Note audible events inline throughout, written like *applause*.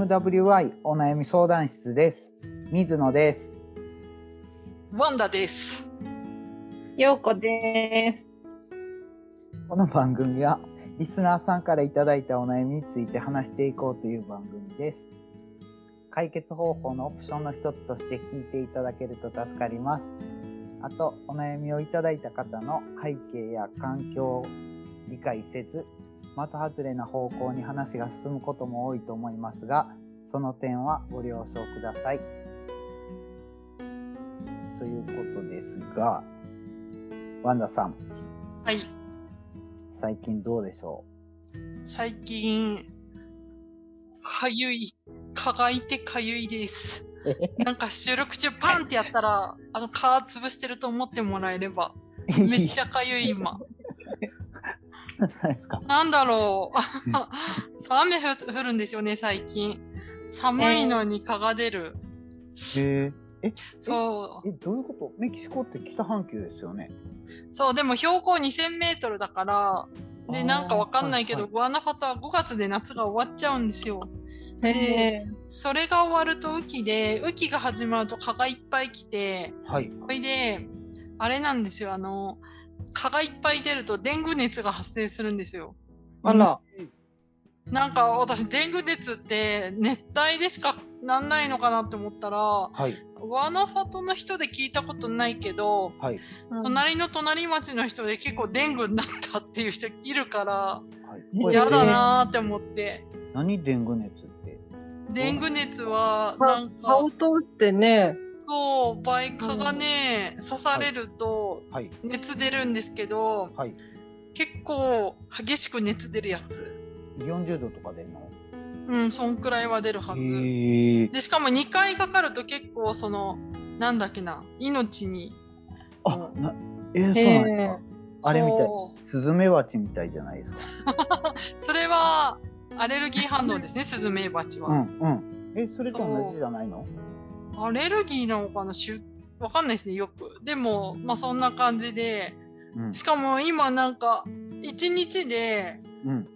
MWI お悩み相談室です。水野です。ワンダです。ようこです。この番組はリスナーさんからいただいたお悩みについて話していこうという番組です。解決方法のオプションの一つとして聞いていただけると助かります。あと、お悩みをいただいた方の背景や環境を理解せず、的外れな方向に話が進むことも多いと思いますが、その点はご了承ください。ということですが、ワンダさん、はい。最近どうでしょ最近、かゆい。蚊がいてかゆいです。うなんか収録中パンってやったら、あの蚊潰してると思ってもらえれば。*laughs* めっちゃかゆい今。そうですか？なんだろう。*laughs* そう雨ふ降るんですよね、最近。寒いのに蚊が出る。えー、そう。え、どういうこと？メキシコって北半球ですよね。そう、でも標高2000メートルだから、あで、ーなんかわかんないけど、はいグアナファトは5月で夏が終わっちゃうんですよ。へでえ。それが終わると雨季で、雨季が始まると蚊がいっぱい来て、はい。それで、あれなんですよ、あの、蚊がいっぱい出るとデング熱が発生するんですよ。あら。なんか私、デング熱って熱帯でしかなんないのかなって思ったら、はい。グアナファトの人で聞いたことないけど、はい。隣の隣町の人で結構デングになったっていう人いるから、はい。だなーって思って。何デング熱って？デング熱は、なんか、顔通ってね。そう、倍蚊がね、刺されるとはい。熱出るんですけど、はい。結構激しく熱出るやつ。40度とか出んの？うん、そんくらいは出るはず。で、しかも2回かかると結構その、なんだっけな、命に。あ、な、えー、そうなんへですえか。。あれみたい。スズメバチみたいじゃないですか？*laughs* それは、アレルギー反応ですね、*laughs* スズメバチは。うん、うん。え、それと同じじゃないの？アレルギーなのかな？しゅわかんないですね、よく。でも、まあそんな感じで、うん。しかも今なんか、1日で、うん。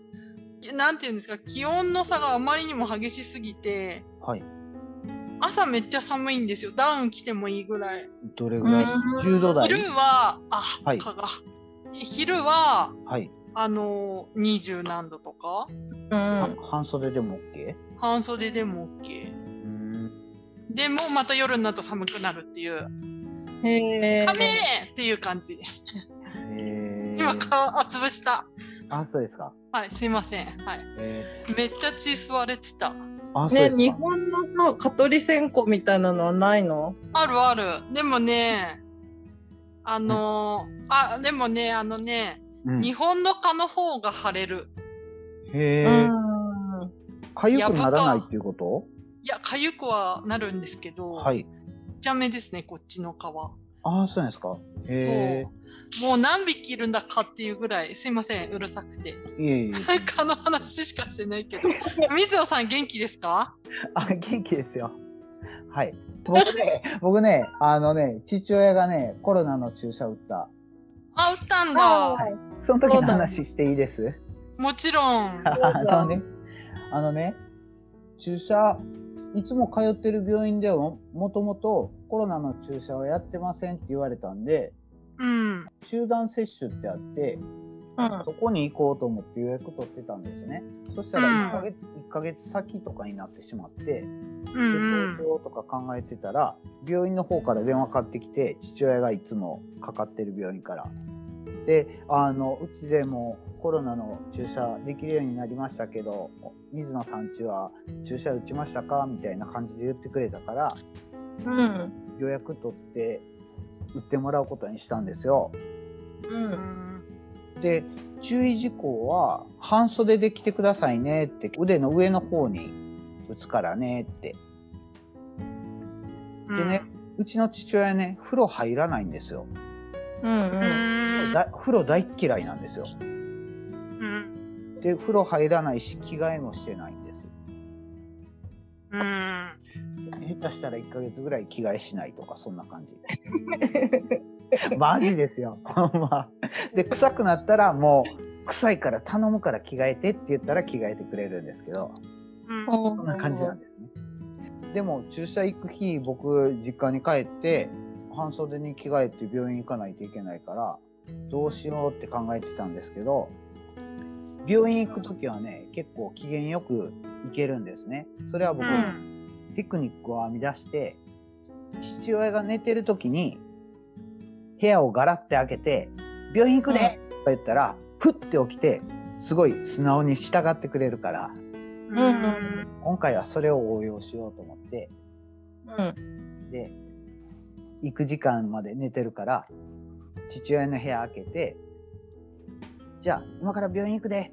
なんていうんですか、気温の差があまりにも激しすぎて、はい。朝めっちゃ寒いんですよ。ダウン着てもいいぐらい。どれぐらい？うん ?10 度台？昼は、あ、はい蚊が。昼は、はい。あのー、20何度とか、うんは。半袖でも OK? 半袖でも OK。うん。でも、また夜になると寒くなるっていう、へえ。カメーっていう感じ。えー、今、蚊、あ、潰した。あ、そうですか。はい、すいません。はい。えめっちゃ血吸われてた。ー、あ、そうでね、すか。日本のさ、蚊取り線香みたいなのはないの？あるある。でもね、あのーあ、でもね、あのね、うん、日本の蚊の方が腫れる。へえ。うん。かゆくならないっていうこと？いや、痒くはなるんですけど、はい。ダメですね、こっちの蚊は。ああ、そうなんですか。へそう。もう何匹いるんだかっていうぐらい、すいません、うるさくて。え。いえいえ。*laughs* 蚊の話しかしてないけど。*laughs* 水野さん元気ですか？あ、元気ですよ。はい。僕ね、*laughs* 僕ね、あのね、父親がね、コロナの注射打った。あ、打ったんあだ。はい。その時の話していいです？もちろん。あのね、あのね、注射、いつも通ってる病院ではももともとコロナの注射はやってませんって言われたんで、うん。集団接種ってあって、うん。そこに行こうと思って予約取ってたんですね。そしたら1ヶ月、一ヶ月先とかになってしまって、うんでうんとか考えてたら、病院の方から電話かかってきて、父親がいつもかかってる病院から。で、あの、うちでもコロナの注射できるようになりましたけど、水野さんちは注射打ちましたかみたいな感じで言ってくれたから、うん。予約取って打ってもらうことにしたんですよ。う。うんんで、注意事項は、半袖で来てくださいねって、腕の上の方に打つからねって。でね、うちの父親ね、風呂入らないんですよ。う。うんん。だ風呂大っ嫌いなんですよ。うん。で、風呂入らないし、着替えもしてないんです。うん。下手したら1ヶ月ぐらい着替えしないとか、そんな感じ。*laughs* マジですよ。*laughs* で、臭くなったらもう、臭いから頼むから着替えてって言ったら着替えてくれるんですけど、うんそんな感じなんですね。でも、注射行く日、僕、実家に帰って、半袖に着替えて病院行かないといけないから、どうしようって考えてたんですけど、病院行くときはね、結構機嫌よく行けるんですね。それは僕、うんテクニックを編み出して、父親が寝てるときに、部屋をガラって開けて、病院行くで、とか言ったら、ふって起きて、すごい素直に従ってくれるから、うん今回はそれを応用しようと思って、うん。で、行く時間まで寝てるから、父親の部屋開けて、じゃあ、今から病院行くで。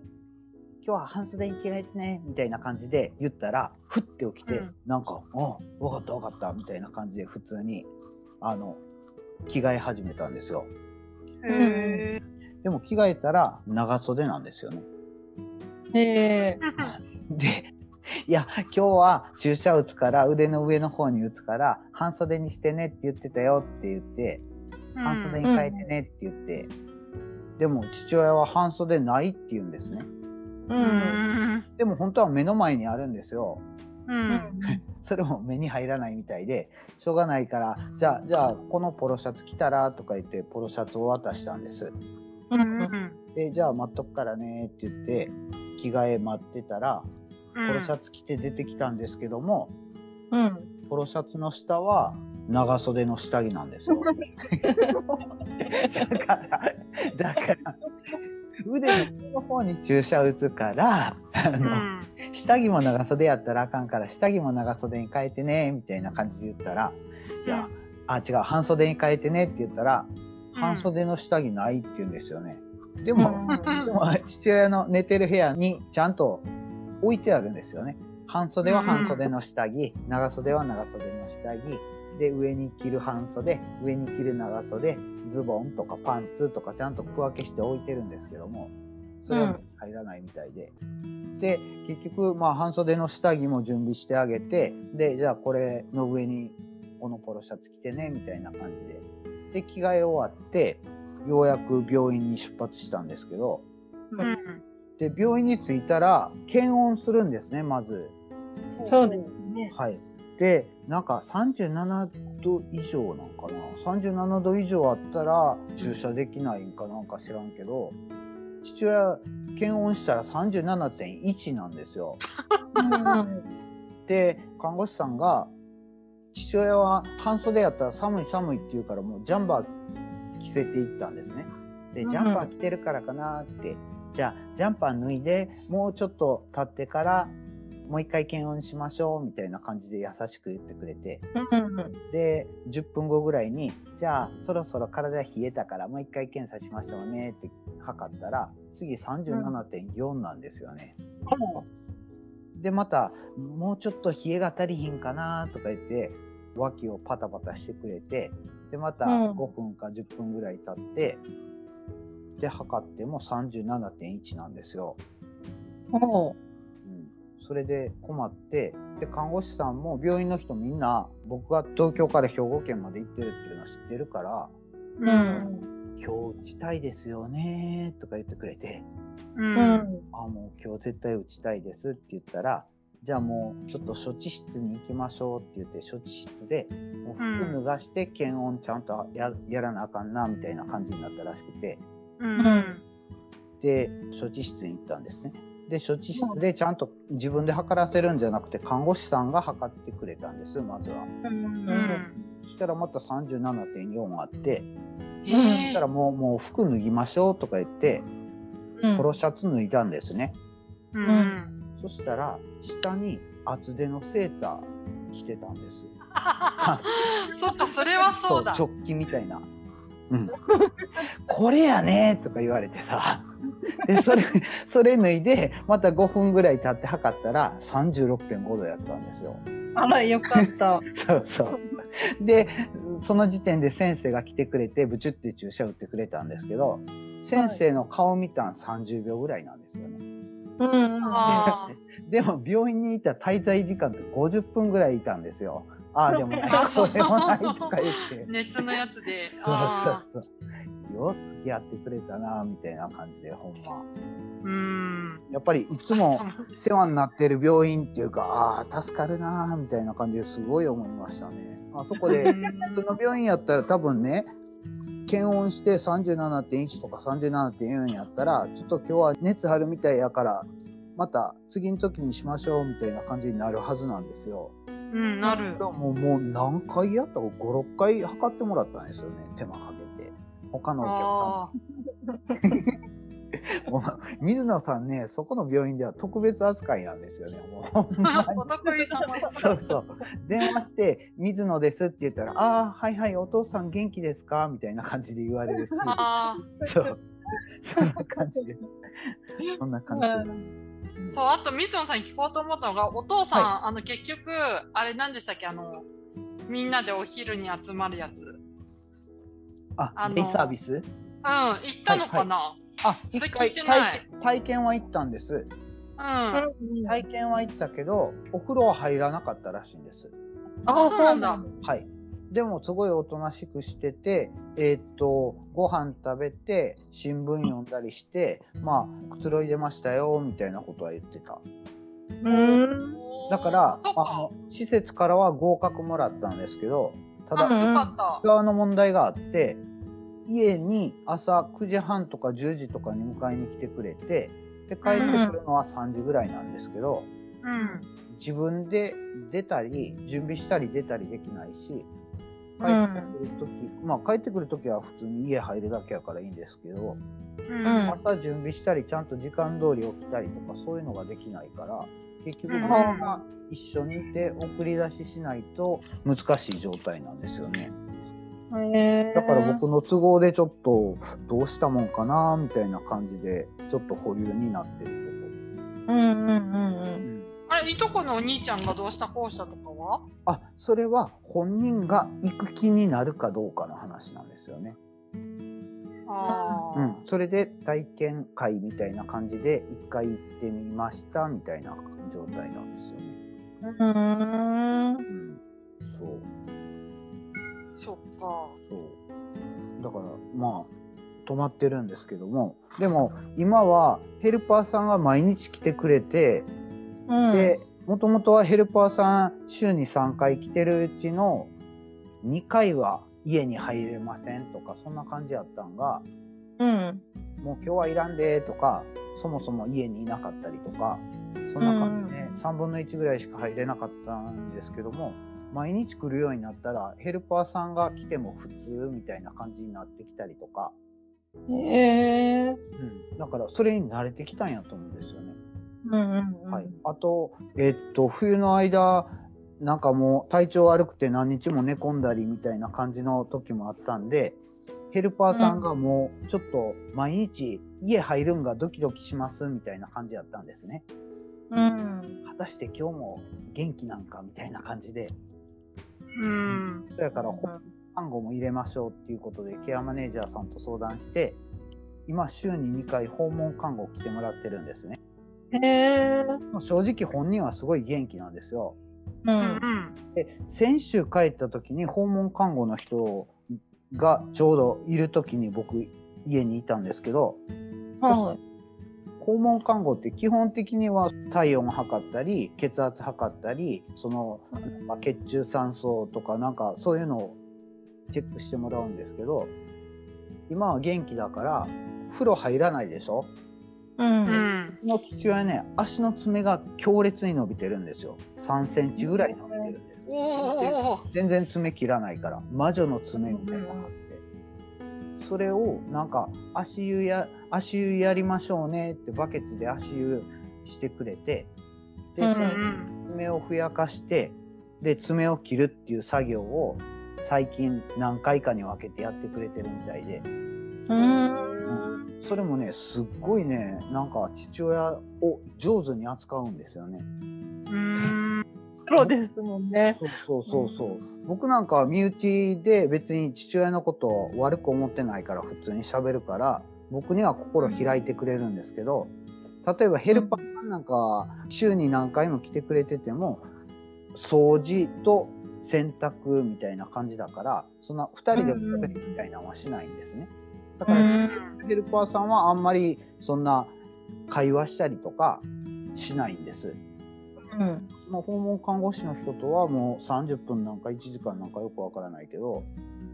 今日は半袖に着替えてね、みたいな感じで言ったら、ふって起きて、うんなんか、あわかったわかった、みたいな感じで普通に、あの、着替え始めたんですよ。でも着替えたら長袖なんですよね。へえ。*laughs* で、いや、今日は注射打つから、腕の上の方に打つから、半袖にしてねって言ってたよって言って、半袖に変えてねって言って、でも父親は半袖ないって言うんですね。う。うんん。でも本当は目の前にあるんですよ。うん。*laughs* それも目に入らないみたいで、しょうがないから、じゃあ、じゃあ、このポロシャツ着たらとか言って、ポロシャツを渡したんです。うん。で、じゃあ待っとくからねって言って、着替え待ってたら、ポロシャツ着て出てきたんですけども、うん。ポロシャツの下は長袖の下着なんですよ。*laughs* だから、だから、腕の上の方に注射打つから、あうの、ん。下着も長袖やったらあかんから、下着も長袖に変えてね、みたいな感じで言ったら、いや、あ、違う、半袖に変えてねって言ったら、半袖の下着ないって言うんですよね。でも、でも父親の寝てる部屋にちゃんと置いてあるんですよね。半袖は半袖の下着、長袖は長袖の下着、で、上に着る半袖、上に着る長袖、ズボンとかパンツとかちゃんと区分けして置いてるんですけども、それは入らないみたいで。で、結局、まあ、半袖の下着も準備してあげて、で、じゃあこれの上にこのポロシャツ着てね、みたいな感じで。で、着替え終わって、ようやく病院に出発したんですけど、うん。で、病院に着いたら、検温するんですね、まず。そうですね。はい。で、なんか37度以上なんかな。37度以上あったら注射できないんかなんか知らんけど、父親、検温したら37.1なんですよ。で、看護師さんが、父親は半袖やったら寒い寒いって言うからもうジャンバー着せていったんですね。で、ジャンパー着てるからかなって、じゃあジャンパー脱いで、もうちょっと経ってから、もう一回検温しましょうみたいな感じで優しく言ってくれて、で、10分後ぐらいに、じゃあそろそろ体冷えたからもう一回検査しましょうねって測ったら、次37.4なんですよね。で、また、もうちょっと冷えが足りひんかなとか言って、脇をパタパタしてくれて、で、またうん。5分か10分ぐらい経って、で、測っても37.1なんですよ。おうん。それで困って、で、看護師さんも病院の人みんな、僕が東京から兵庫県まで行ってるっていうのは知ってるから、う。ん。今日打ちたいですよねとか言ってくれて、う。うんん。あ、もう今日絶対打ちたいですって言ったら、じゃあもうちょっと処置室に行きましょうって言って処置室で、もう服脱がして検温ちゃんとややらなあかんなみたいな感じになったらしくて、うん。で、処置室に行ったんですね。で、処置室でちゃんと自分で測らせるんじゃなくて、看護師さんが測ってくれたんです、まずは。うん。そしたらまた37.4あって、そしたら。もう、もう服脱ぎましょうとか言って、ポロシャツ脱いだんですね。うん。そしたら、下に厚手のセーター着てたんです。*laughs* そっか、それはそうだ。直帰みたいな。うん。これやねとか言われてさ。*laughs* で、それ、それ脱いで、また5分ぐらい経って測ったら36.5度やったんですよ。あら、よかった。*laughs* そうそう。で、その時点で先生が来てくれて、ブチュって注射打ってくれたんですけど、先生の顔見たん30秒ぐらいなんですよね。うん。あでも病院にいた滞在時間って50分ぐらいいたんですよ。ああ、でもない、あそうそれもないとか言って。*laughs* 熱のやつで。そうあそうそう。よう付き合ってくれたな、みたいな感じで、ほんま。ーうん。やっぱりいつも世話になってる病院っていうか、ああ、助かるなーみたいな感じですごい思いましたね。あそこで、普通の病院やったら多分ね、検温して37.1とか37.4やったら、ちょっと今日は熱あるみたいやから、また次の時にしましょうみたいな感じになるはずなんですよ。うん、なるもうもう何回やったか5、6回測ってもらったんですよね、手間かけて。他のお客さんあ *laughs* もう水野さんね、そこの病院では特別扱いなんですよね。もう *laughs* お得意様。そうそう。電話して、水野ですって言ったら、ああ、はいはい、お父さん元気ですか？みたいな感じで言われるし。あそう。そんな感じで。そんな感じで。*laughs* ーそう、あと、水野さんに聞こうと思ったのが、お父さん、はあの、結局、あれ何でしたっけ？あの、みんなでお昼に集まるやつ。うん、あ、あのデイサービス？行ったのかな、あ、それ一回聞いてない体体験は行ったんです。うん。体験は行ったけど、お風呂は入らなかったらしいんです。あそうなんだ。はい。でも、すごいおとなしくしてて、えーっと、ご飯食べて、新聞読んだりして、まあ、くつろいでましたよ、みたいなことは言ってた。うん。だからそっ、かあの、施設からは合格もらったんですけど、ただ、う。側の問題があって、家に朝9時半とか10時とかに迎えに来てくれて、で、帰ってくるのは3時ぐらいなんですけど、うん。自分で出たり、準備したり出たりできないし、帰ってくるとき、まあ帰ってくるときは普通に家入るだけやからいいんですけど、うん。ん朝準備したり、ちゃんと時間通り起きたりとか、そういうのができないから、結局うん僕が一緒にいて送り出ししないと難しい状態なんですよね。だから僕の都合でちょっとどうしたもんかなみたいな感じで、ちょっと保留になってるうんうんうんとこ。うん。あれ、いとこのお兄ちゃんがどうしたこうしたとかは？あ、それは本人が行く気になるかどうかの話なんですよね。ああ。うん。それで体験会みたいな感じで一回行ってみましたみたいな状態なんですよね。うん。うん。そう。そっか。そう。だから、まあ、止まってるんですけども、でも、今はヘルパーさんが毎日来てくれて、うん。で、もともとはヘルパーさん週に3回来てるうちの2回は家に入れませんとか、そんな感じやったんが、うん。もう今日はいらんでとか、そもそも家にいなかったりとか、そんな感じで3分の1ぐらいしか入れなかったんですけども、毎日来るようになったら、ヘルパーさんが来ても普通みたいな感じになってきたりとか、へえ。うん、だからそれに慣れてきたんやと思うんですよね。うんうんうん。はい。あと、えっと、冬の間、なんかもう体調悪くて何日も寝込んだりみたいな感じの時もあったんで、ヘルパーさんがもうちょっと毎日家入るんがドキドキしますみたいな感じやったんですね。うん。果たして今日も元気なんかみたいな感じで、うん。そやから看護も入れましょうっていうことでケアマネージャーさんと相談して、今週に2回訪問看護来てもらってるんですね。へえ。正直本人はすごい元気なんですよ。う。うんん。で、先週帰った時に訪問看護の人がちょうどいる時に僕家にいたんですけど、は訪問看護って基本的には体温測ったり、血圧測ったり、その、まあ血中酸素とかなんかそういうのをチェックしてもらうんですけど、今は元気だから風呂入らないでしょ？い。う。うんの父親ね、足の爪が強烈に伸びてるんですよ。3センチぐらい伸びてるんです。おお。全然爪切らないから魔女の爪みたいなのがあってそれをなんか足湯や足湯やりましょうねってバケツで足湯してくれてで、うんそのうん。爪をふやかしてで爪を切るっていう作業を最近何回かに分けてやってくれてるみたいでうん。それもねすっごいねなんか父親を上手に扱うんですよね。うん。プロですもんね。そうそうそうそう。僕なんかは身内で別に父親のことを悪く思ってないから普通に喋るから、僕には心開いてくれるんですけど、例えばヘルパーさんなんかは週に何回も来てくれてても、掃除と洗濯みたいな感じだから、そんな二人でおしゃべりみたいなのはしないんですね。だから、うん。ヘルパーさんはあんまりそんな会話したりとかしないんです。うん。その訪問看護師の人とはもう30分なんか1時間なんかよくわからないけど、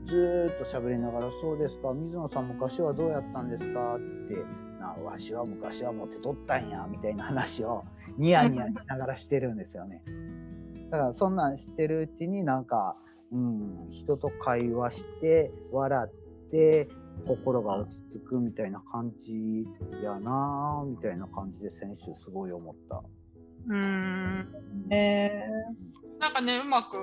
ずーっと喋りながら、そうですか、水野さん昔はどうやったんですか？って、なわしは昔はモテとったんや、みたいな話をニヤニヤしながらしてるんですよね。*laughs* だからそんなんしてるうちになんか、うん、人と会話して、笑って、心が落ち着くみたいな感じやなぁ、みたいな感じで先週すごい思った。うーん。えなんかね、うまく、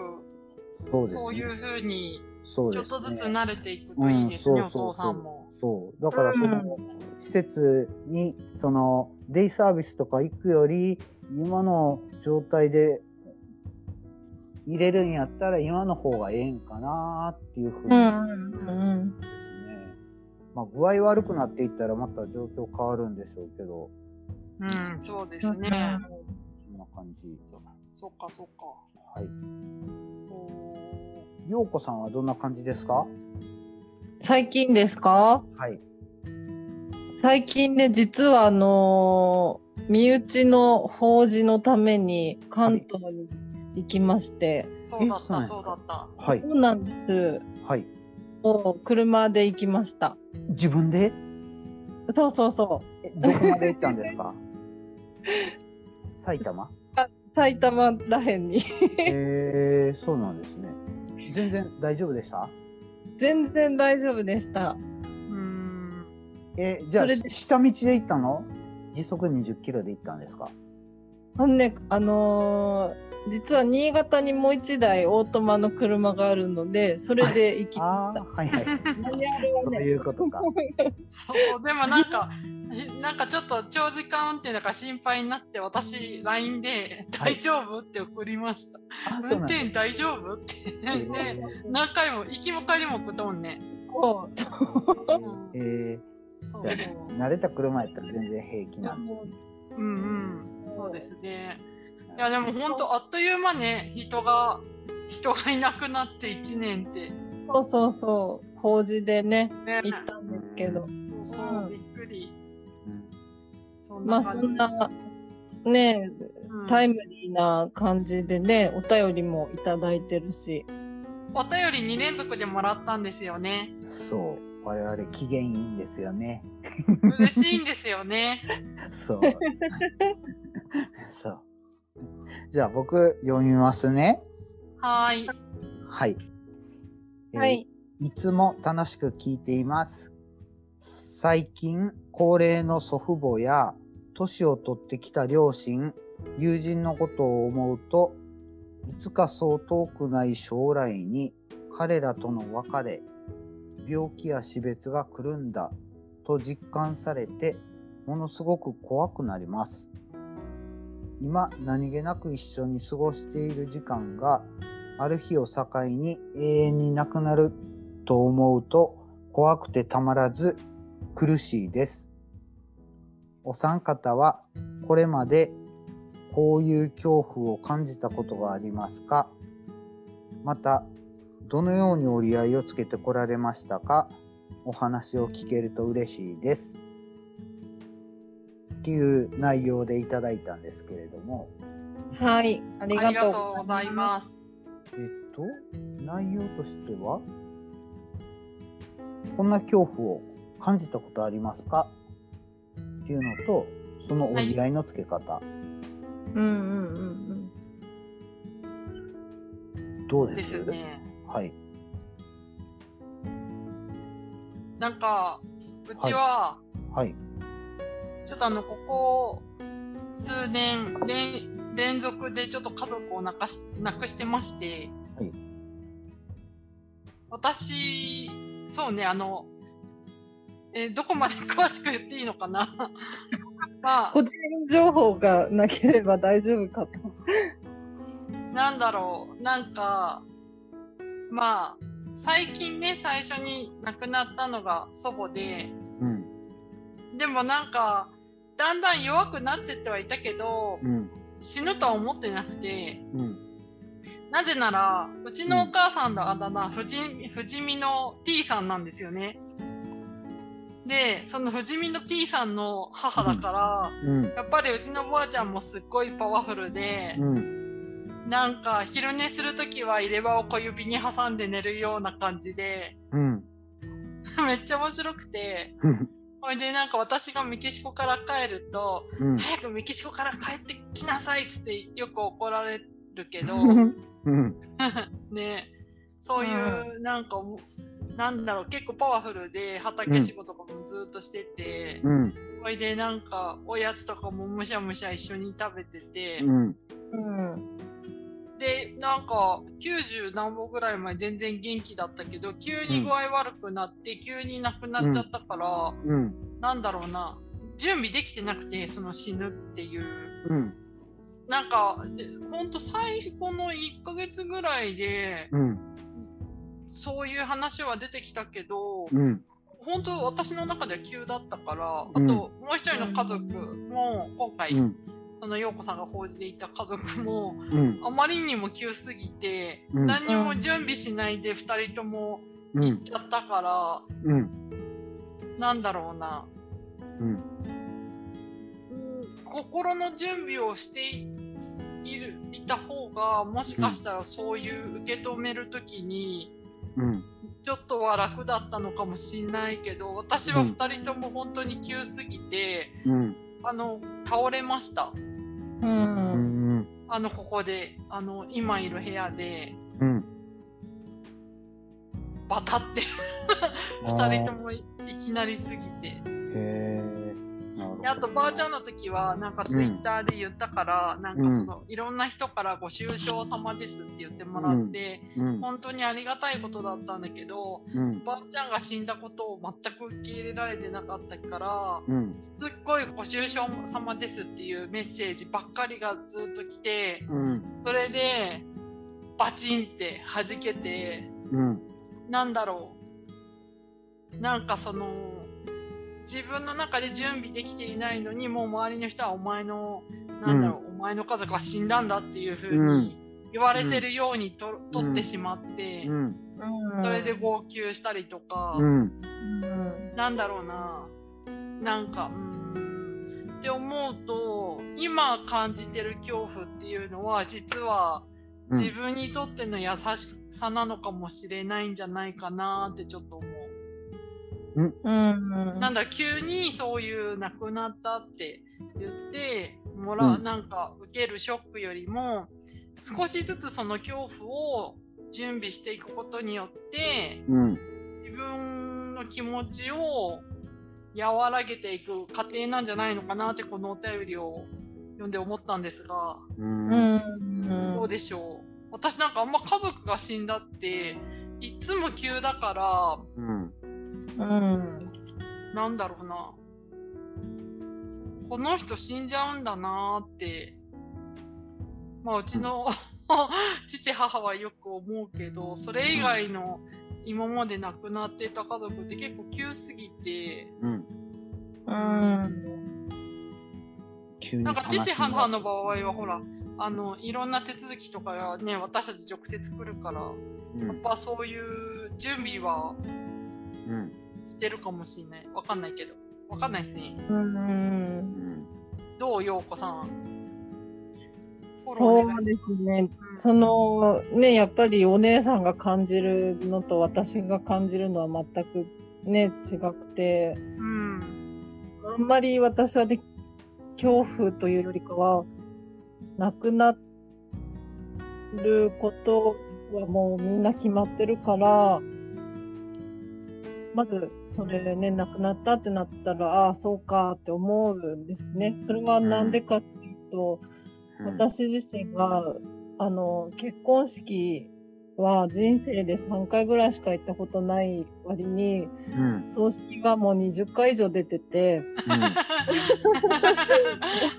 そうですねそういう風に、そうですねちょっとずつ慣れていくといいですね、うんお父さんも。そう。だからその、施設に、その、デイサービスとか行くより、今の状態で入れるんやったら、今の方がええんかなっていうふうに。うんまあ、具合悪くなっていったら、また状況変わるんでしょうけど、うん、そうでうん。すね。そんな感じ。そっかそっか。はい。おようこさんはどんな感じですか？最近ですか？はい。最近ね、実はあのー身内の法事のために関東に行きまして、ーそうだった、そうだった。はいそ。うなんです。はい。もう車で行きました。自分で？そうそうそえどこまで行ったんですか？*laughs* 埼玉？う。埼玉らへんに。えー、そうなんですね。全然大丈夫でした？全然大丈夫でした。うーん。え、じゃあ、下道で行ったの？時速20キロで行ったんですか？あのね、あのー実は新潟にもう一台オートマの車があるので、それで行きまああ、はいはい。*laughs* そうね、いうことか。そうでもなんか、え *laughs* なんかちょっと長時間運転だから心配になって、私、LINE で、大丈夫って送りました。あ運転大丈夫って。えで、何回も、行きも帰りも送ったもんね。そうえそうそう。ー、慣れた車やったら全然平気なんで。うんうん。そうですね。いや、でも本当あっという間ね、人が、人がいなくなって1年って。そうそうそう。法事でね、ね。行ったんですけど。そうそう、びっくり。うんそんまあな感じそんな、ね、うんタイムリーな感じでね、お便りもいただいてるし。お便り2連続でもらったんですよね。そう。我々機嫌いいんですよね。嬉しいんですよね。*laughs* そう。*laughs* そう。じゃあ僕読みますね。はーい。はい。えーはい。いつも楽しく聞いています。最近、高齢の祖父母や、年を取ってきた両親、友人のことを思うと、いつかそう遠くない将来に、彼らとの別れ、病気や死別が来るんだ、と実感されて、ものすごく怖くなります。今、何気なく一緒に過ごしている時間が、ある日を境に永遠になくなると思うと怖くてたまらず苦しいです。お三方はこれまでこういう恐怖を感じたことがありますか？また、どのように折り合いをつけてこられましたか？お話を聞けると嬉しいです。っていう内容でいただいたんですけれども、はい。ありががととうございす。ます。えっと、内容としては、こんな恐怖を感じたことありますか？っていうのと、その折り合いのつけ方、うんうんうんどうでですすね。はい。なんか、うちは、はい。ちょっとあの、ここ、数年、連、連続でちょっと家族を亡かし、亡くしてまして、はい。私、そうね、あの、えーどこまで詳しく言っていいのかな。*laughs* まあ。個、人情報がなければ大丈夫かと。なんだろう、なんか、まあ、最近ね、最初に亡くなったのが祖母で、うん。でもなんか、だんだん弱くなってってはいたけど、うん。死ぬとは思ってなくて、うん。なぜなら、うちのお母さんのあだ名、ふじ、ふじみの T さんなんですよね。で、その不死身の T さんの母だから、うん。やっぱりうちのばあちゃんもすっごいパワフルで、うん。なんか昼寝するときは入れ歯を小指に挟んで寝るような感じで、うん。*laughs* めっちゃ面白くて、うん。ほいでなんか私がメキシコから帰ると、うん。早くメキシコから帰ってきなさいっつってよく怒られるけど、うん。*laughs* ねそういう、なんかもなんだろう結構パワフルで畑仕事とかもずっとしてて、うん。ほいでなんかおやつとかもむしゃむしゃ一緒に食べてて、うん。うん。でなんか90何歩ぐらい前全然元気だったけど急に具合悪くなって、急に亡くなっちゃったから、うん。なんだろうな準備できてなくてその死ぬっていううん。なんかでほんと最後の1ヶ月ぐらいでうん。そういう話は出てきたけど、うん。本当私の中では急だったから、あとうんもう一人の家族も今回、うん。その陽子さんが報じていた家族もうん。あまりにも急すぎて、うん何にも準備しないで2人ともうん。行っちゃったから、うん。なんだろうな、うん。うん心の準備をしていいるいた方がもしかしたらそういう受け止める時にうん。ちょっとは楽だったのかもしんないけど私は2人とも本当に急すぎて、うん。あの倒れましたう。うんん。あのここであの今いる部屋でうん。バタって2 *laughs* 人ともいいきなりすぎてへえ。であとばあちゃんの時はなんかツイッターで言ったから、なんかその、いろんな人からご愁傷様ですって言ってもらって、うん。本当にありがたいことだったんだけどうん。ばあちゃんが死んだことを全く受け入れられてなかったからうん。すっごいご愁傷様ですっていうメッセージばっかりがずっと来てうん。それでバチンって弾けてうん。なんだろうなんかその自分の中で準備できていないのにもう周りの人はお前のなんだろう、お前の家族は死んだんだっていう風に言われてるようにと、取ってしまって、うん。それで号泣したりとか、うん。うん。なんだろうななんかうーんって思うと今感じてる恐怖っていうのは実は自分にとっての優しさなのかもしれないんじゃないかなってちょっと思う。うん。なんだ急にそういう亡くなったって言ってもらう、うんなんか受けるショックよりも少しずつその恐怖を準備していくことによってうん。自分の気持ちを和らげていく過程なんじゃないのかなってこのお便りを読んで思ったんですがうん。うん。どうでしょう？私なんかあんま家族が死んだっていつも急だからうん。うん。なんだろうな。この人死んじゃうんだなーって。まあうちの *laughs* 父母はよく思うけど、それ以外の今まで亡くなってた家族って結構急すぎて、うん。うん。急になんか父母の場合はほら、あの、いろんな手続きとかはね、私たち直接来るから、うんやっぱそういう準備はうん。してるかもしれない。わかんないけど。わかんないですね。うん。うん。どう、ようこさん。そうですね。うんそのね、やっぱりお姉さんが感じるのと私が感じるのは全くね、違くて、うん。あんまり私はで恐怖というよりかは、亡くなることはもうみんな決まってるから、まず、それね、亡くなったってなったら、ああ、そうかって思うんですね。それはなんでかっていうと、私自身が、あの、結婚式は人生で3回ぐらいしか行ったことない割に、うん。葬式がもう20回以上出てて、*laughs*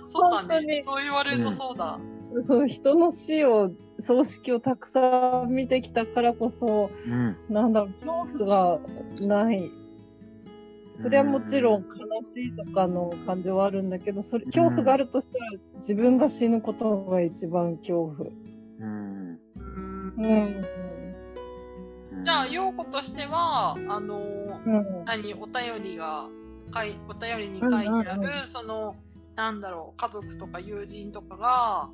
そうだ本当に。ねそう言われるとそうだ。そう人の死を、葬式をたくさん見てきたからこそ、うん。なんだろう、恐怖がない。それはもちろん悲しいとかの感情はあるんだけど、それ、恐怖があるとしたら自分が死ぬことが一番恐怖。うん。うんうん。うん。じゃあ、陽子としては、あのーうん。何、お便りが、かいお便りに書いてある、うんうんその、なんだろう、家族とか友人とかが、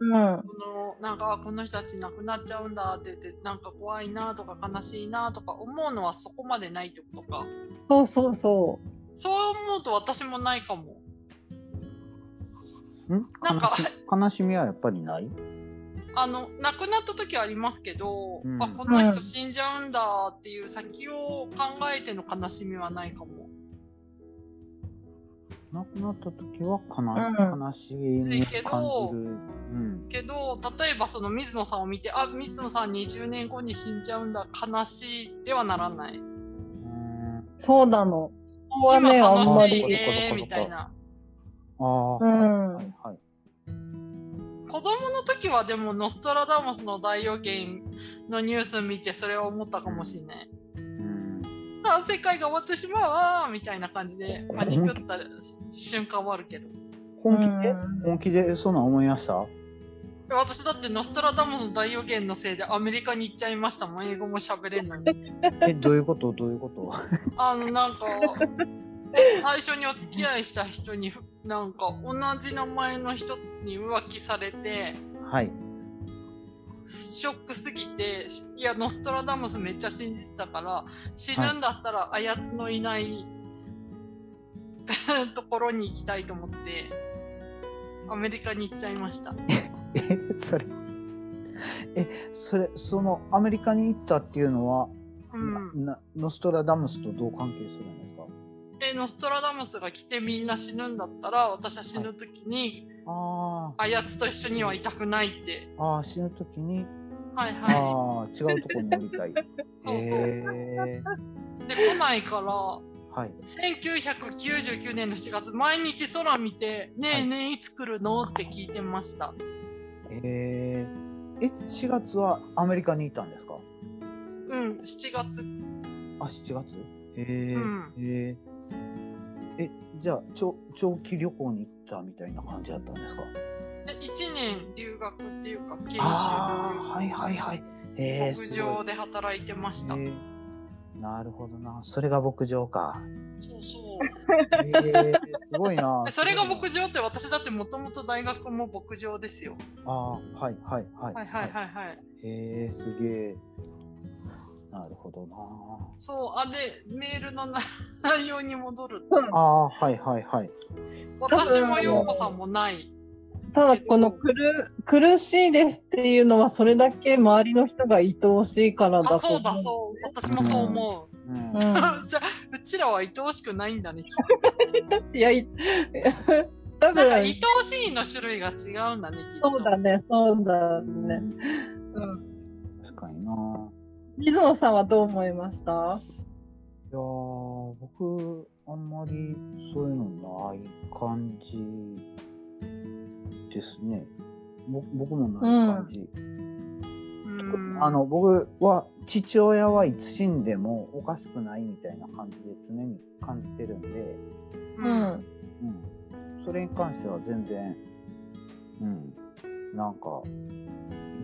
うん。そのなんかあこの人たち亡くなっちゃうんだって言ってなんか怖いなとか悲しいなとか思うのはそこまでないってことか。そうそうそそう思うと私もないかも。ん？なんか。悲し悲しみはやっぱりない？あの亡くなった時はありますけど、うん。あこの人死んじゃうんだっていう先を考えての悲しみはないかも亡くなった時はかうな、ん悲しみをけど感じる。うん。けど例えばその水野さんを見てあ水野さん20年後に死んじゃうんだ悲しいではならないうんう。そうなの。今ね、あん楽ましいり。ねみたいなああ、うんはいはいはい。子供の時はでもノストラダムスの大予言のニュース見てそれを思ったかもしれない。うん。あ世界が終わってしまうみたいな感じでパニクった瞬間はあるけど。本気で？うん本気でそんなん思いました？私だってノストラダムスの大予言のせいでアメリカに行っちゃいましたもん。英語も喋れんのに。え、どういうこと？どういうこと？*laughs* あのなんか最初にお付き合いした人になんか同じ名前の人に浮気されてはい。ショックすぎてしいやノストラダムスめっちゃ信じてたから死ぬんだったらあやつのいない、*laughs* ところに行きたいと思ってアメリカに行っちゃいました。*laughs* え、それ。え、それ、そのアメリカに行ったっていうのは、うん。なノストラダムスとどう関係するんですか？えノストラダムスが来てみんな死ぬんだったら私は死ぬ時にああやつと一緒にはいたくないって。あ、ああ、死ぬときに、はいあはあ、違うところに降りたい。い *laughs* そうそう。そうえで来ないからーはい。1999年の7月毎日空見て「ねはい。えねえいつ来るの?」って聞いてました。えー、え、4月はアメリカにいたんですか？うん7月。あ、7月？えー、うん。えー、え、じゃあ、長長期旅行に行ったみたいな感じだったんですか？で1年留学っていうか研修はいはいはい。えー、牧場で働いてました、えーなるほどな。それが牧場か。そうそうえー、すごいな *laughs* で。それが牧場場って私だってもともと大学も牧場ですよああ、はいはいはい。はいはいはいはいへえ、すげえ。なるほどな。そうあれメールのな内容に戻るとうんああ、はいはいはい。私も陽子さんもないただ、この苦苦しいですっていうのは、それだけ周りの人が愛おしいからだとあそうだう。そう私もそう思う、うん。うん。*laughs* じゃあうちらは愛おしくないんだねきっといや、い *laughs* 多なんか愛分、おしいの種類が違うんだねきっとそうだね、そうだね。うん。水野さんはどう思いました？いやー、僕、あんまりそういうのない感じですね。ぼ僕もない感じ。うんあの、僕は、父親はいつ死んでもおかしくないみたいな感じで常に感じてるんで、ううんん。うん。それに関しては全然、うん。なんか、い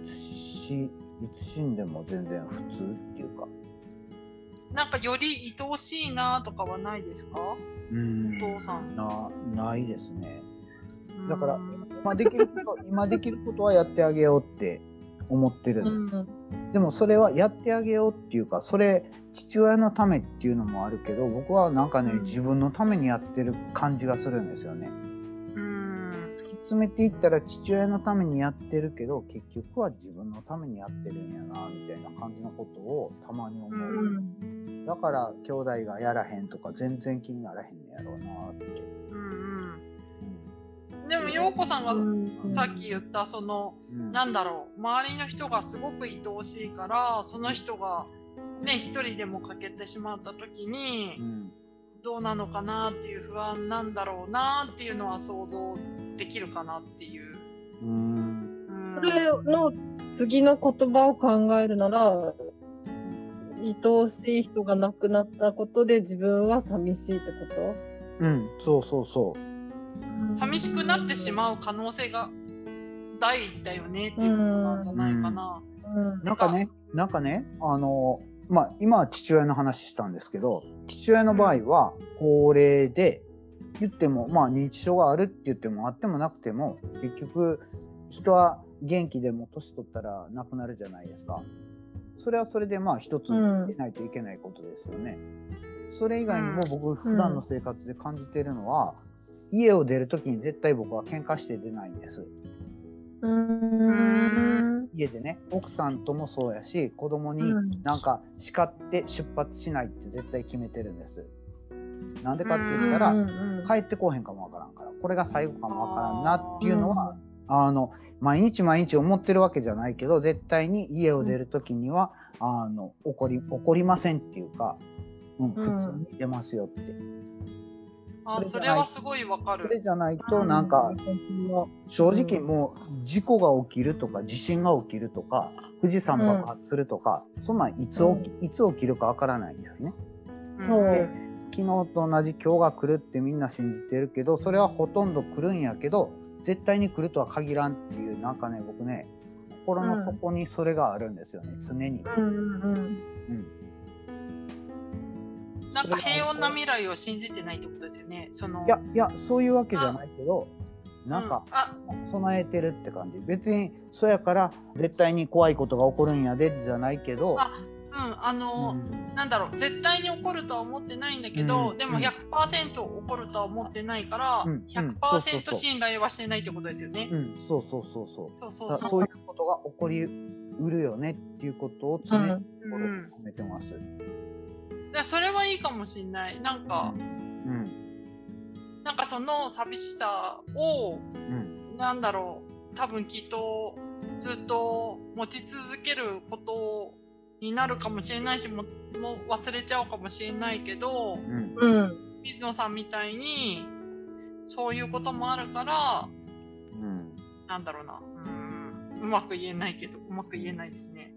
つ死、いつ死んでも全然普通っていうか、なんかより愛おしいなとかはないですか？うんお父さんな、ないですね。だからうん今できること、*laughs* 今できることはやってあげようって思ってるうんです。ん。でもそれはやってあげようっていうか、それ父親のためっていうのもあるけど、僕はなんかね、うん自分のためにやってる感じがするんですよね。うん突き詰めていったら父親のためにやってるけど、結局は自分のためにやってるんやな、みたいな感じのことをたまに思う。うん。だから兄弟がやらへんとか全然気にならへんのやろうなって。うんうんうんでも陽子さんがうんさっき言ったそのうんなんだろう周りの人がすごく愛おしいからその人がね一人でも欠けてしまった時にうんどうなのかなっていう不安なんだろうなっていうのは想像できるかなっていう。うんうんそれの次の言葉を考えるなら、愛おしい人が亡くなったことで自分は寂しいってこうん、そうそうそう。と寂しくなってしまう可能性が大だよねっていうことなんじゃないかな。うん。なんかね、なんかね、あの、まあ、今は父親の話したんですけど、父親の場合は高齢で、言っても、まあ、認知症があるって言ってもあってもなくても、結局、人は元気でも年取ったら亡くなるじゃないですか。それはそれでまあ一つうん出ないといけないことですよね。それ以外にもうん僕普段の生活で感じているのは、家を出るときに絶対僕は喧嘩して出ないんです。家でね、奥さんともそうやし、子供にうん。なんか叱って出発しないって絶対決めてるんです。なんでかって言ったら、うんうん帰ってこうへんかもわからんから、これが最後かもわからんなっていうのは、あの、毎日毎日思ってるわけじゃないけど、絶対に家を出るときには、あの、怒り、怒りませんっていうか、うん、普通に出ますよって。あ、それはすごいわかそれる。じゃないと、なんか、正直うんもう、事故が起きるとか、地震が起きるとか、富士山爆発するとか、そんなんいつ起き、いつ起きるかわからないんですね。うんそうで昨日と同じ今日が来るってみんな信じてるけど、それはほとんど来るんやけど、絶対に来るとは限らんっていう、なんかね、僕ね、心の底にそれがあるんですよね、常に。うんうんうん。なんか平穏な未来を信じてないってことですよね。そのいや、いや、そういうわけじゃないけど、なんか備えてるって感じ。別に、そやから、絶対に怖いことが起こるんやで、じゃないけど、あうん、あの、うんなんだろう、絶対に起こるとは思ってないんだけど、でもうんうん100%起こるとは思ってないから、うんうんそうそうそう100%信頼はしてないってことですよね。うん、そうそうそうそう。そうそうそう。だそういうことが起こりうるよねっていうことを常にうん心に留めてます。でそれはいいかもしんない。なんか、うん。なんかその寂しさを、うん。なんだろう、多分きっとずっと持ち続けることになるかもしれないし、ももう忘れちゃうかもしれないけど、うん。うん。水野さんみたいに、そういうこともあるから、うん。なんだろうな、うーん、うまく言えないけど、うまく言えないですね。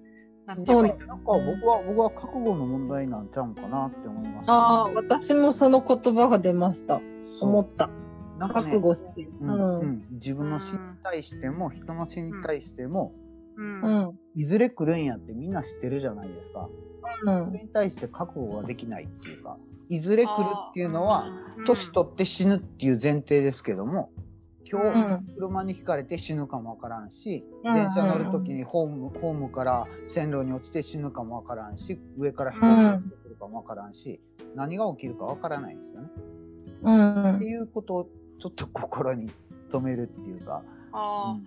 なんてなんか僕は、僕は覚悟の問題なんちゃうんかなって思います、ああ、私もその言葉が出ました。思った。なんかね覚悟してる。うんうん。うん、自分の死に対しても、人の死に対しても、う。うん。いずれ来るんやってみんな知ってるじゃないですか。うんそれに対して覚悟ができないっていうか、いずれ来るっていうのは、、うん年取って死ぬっていう前提ですけども、今う日、ん。車にひかれて死ぬかもわからんし、うん電車乗るときにホーム、ホームから線路に落ちて死ぬかもわからんし、上から飛行機が出てくるかもわからんし、何が起きるかわからないんですよね。うんっていうことをちょっと心に留めるっていうか、あ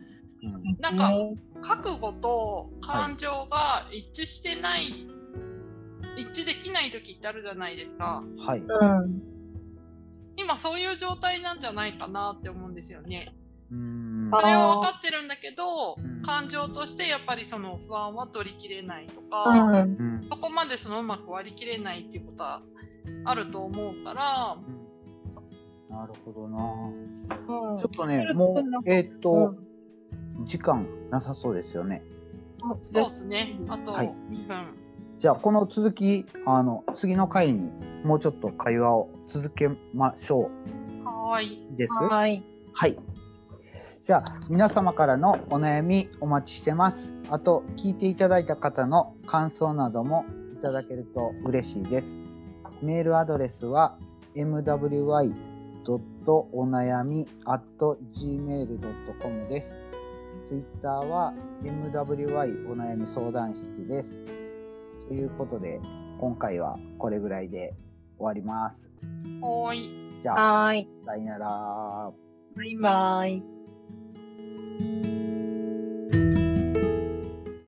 うんなんか、覚悟と感情が一致してない、一致できない時ってあるじゃないですか。はい。うん。今そういう状態なんじゃないかなって思うんですよね。うーんそれは分かってるんだけどうん、感情としてやっぱりその不安は取りきれないとか、うん。うんそこまでそのうまく割り切れないっていうことはあると思うから、なるほどな。うんちょっとね、もう、えーっと、うん時間なさそうですよね。そうですね。あとはい2分。じゃあ、この続き、あの、次の回にもうちょっと会話を続けましょはーい。うです。はい。はい。じゃあ、皆様からのお悩みお待ちしてます。あと、聞いていただいた方の感想などもいただけると嬉しいです。メールアドレスは mwy.onayami.gmail.com です。ツイッターは mwy お悩み相談室です。ということで、今回はこれぐらいで終わります。はーい。じゃあ、はーい。さよなら。バイバイ。